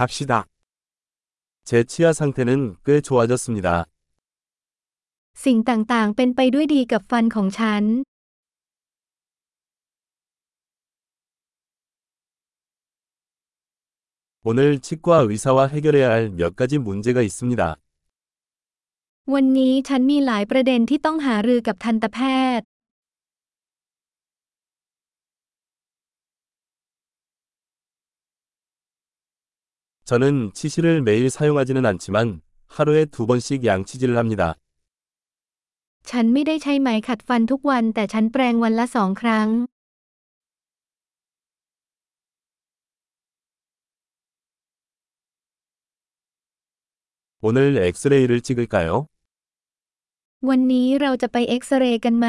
갑시다. 제 치아 상태는 꽤 좋아졌습니다. สิ่งต่างๆ เป็นไปด้วยดีกับฟันของฉัน 오늘 치과 의사와 해결해야 할 몇 가지 문제가 있습니다. วันนี้ฉันมีหลายประเด็นที่ต้องหารือกับทันตแพทย์ 저는 치실을 매일 사용하지는 않지만 하루에 두 번씩 양치질을 합니다. ฉันไม่ได้ใช้ไหมขัดฟันทุกวันแต่ฉันแปรงวันละสองครั้ง 오늘 엑스레이를 찍을까요? วันนี้เราจะไปเอ็กซเรย์กันไหม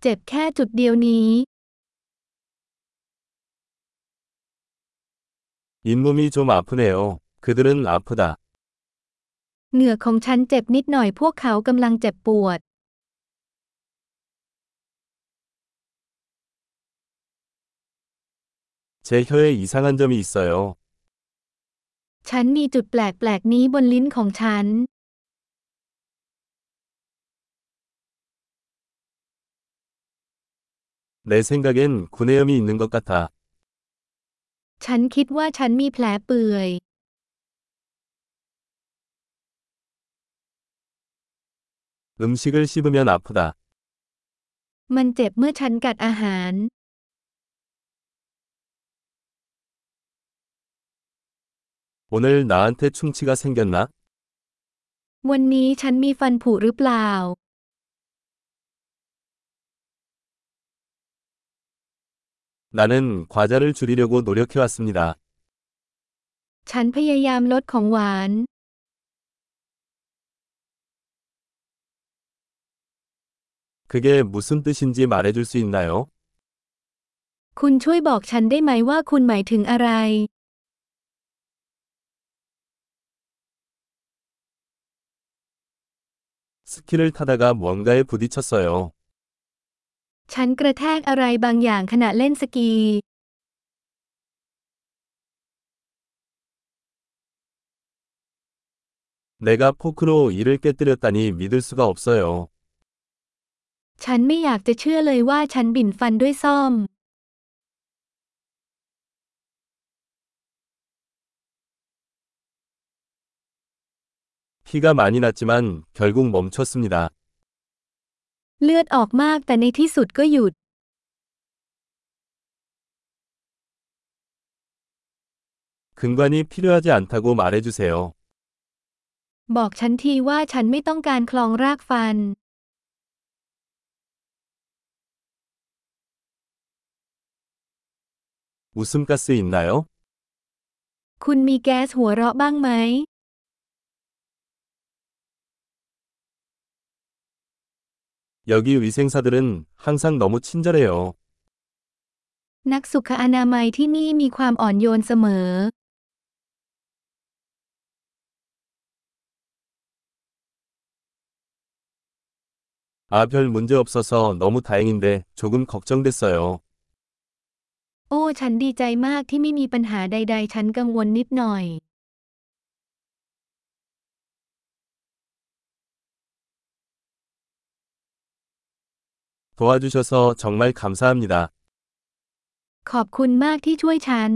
ๆ เจ็บแค่จุดเดียวนี้ 잇몸이 좀 아프네요. 그들은 아프다. เหงือกของฉันเจ็บนิดหน่อยพวกเขากำลังเจ็บปวด 제 혀에 이상한 점이 있어요. ฉันมีจุดแปลกๆนี้บนลิ้นของฉัน 내 생각엔 구내염이 있는 것 같아. ฉันคิดว่าฉันมีแผลเปื่อย 음식을 씹으면 아프다. มันเจ็บเมื่อฉันกัดอาหาร 오늘 나한테 충치가 생겼나? วันนี้ฉันมีฟันผุหรือเปล่า 나는 과자를 줄이려고 노력해왔습니다. ฉันพยายามลดของหวาน 그게 무슨 뜻인지 말해줄 수 있나요? คุณช่วยบอกฉันได้ไหมว่าคุณหมายถึงอะไร 스키를 타다가 뭔가에 부딪혔어요. ฉันกระแทกอะไรบางอย่างขณะเล่นสกี 내가 포크로 이를 깨뜨렸다니 믿을 수가 없어요. ฉันไม่อยากจะเชื่อเลยว่าฉันบิ่นฟันด้วยซ่อม 피가 많이 났지만 결국 멈췄습니다. เลือดออกมากแต่ในที่สุดก็หยุด 근관이 필요하지 않다고 말해주세요. บอกฉันทีว่าฉันไม่ต้องการคลองรากฟัน 웃음가스 있나요? คุณมีแก๊สหัวเราะบ้างไหม 여기 위생사들은 항상 너무 친절해요. นักสุขอนามัยที่นี่มีความอ่อนโยนเสมอ 아, 별 문제 없어서 너무 다행인데 조금 걱정됐어요. โอ้ ฉันดีใจมากที่ไม่มีปัญหาใด ๆ ฉันกังวลนิดหน่อย 도와주셔서 정말 감사합니다. ขอบคุณมากที่ช่วยฉัน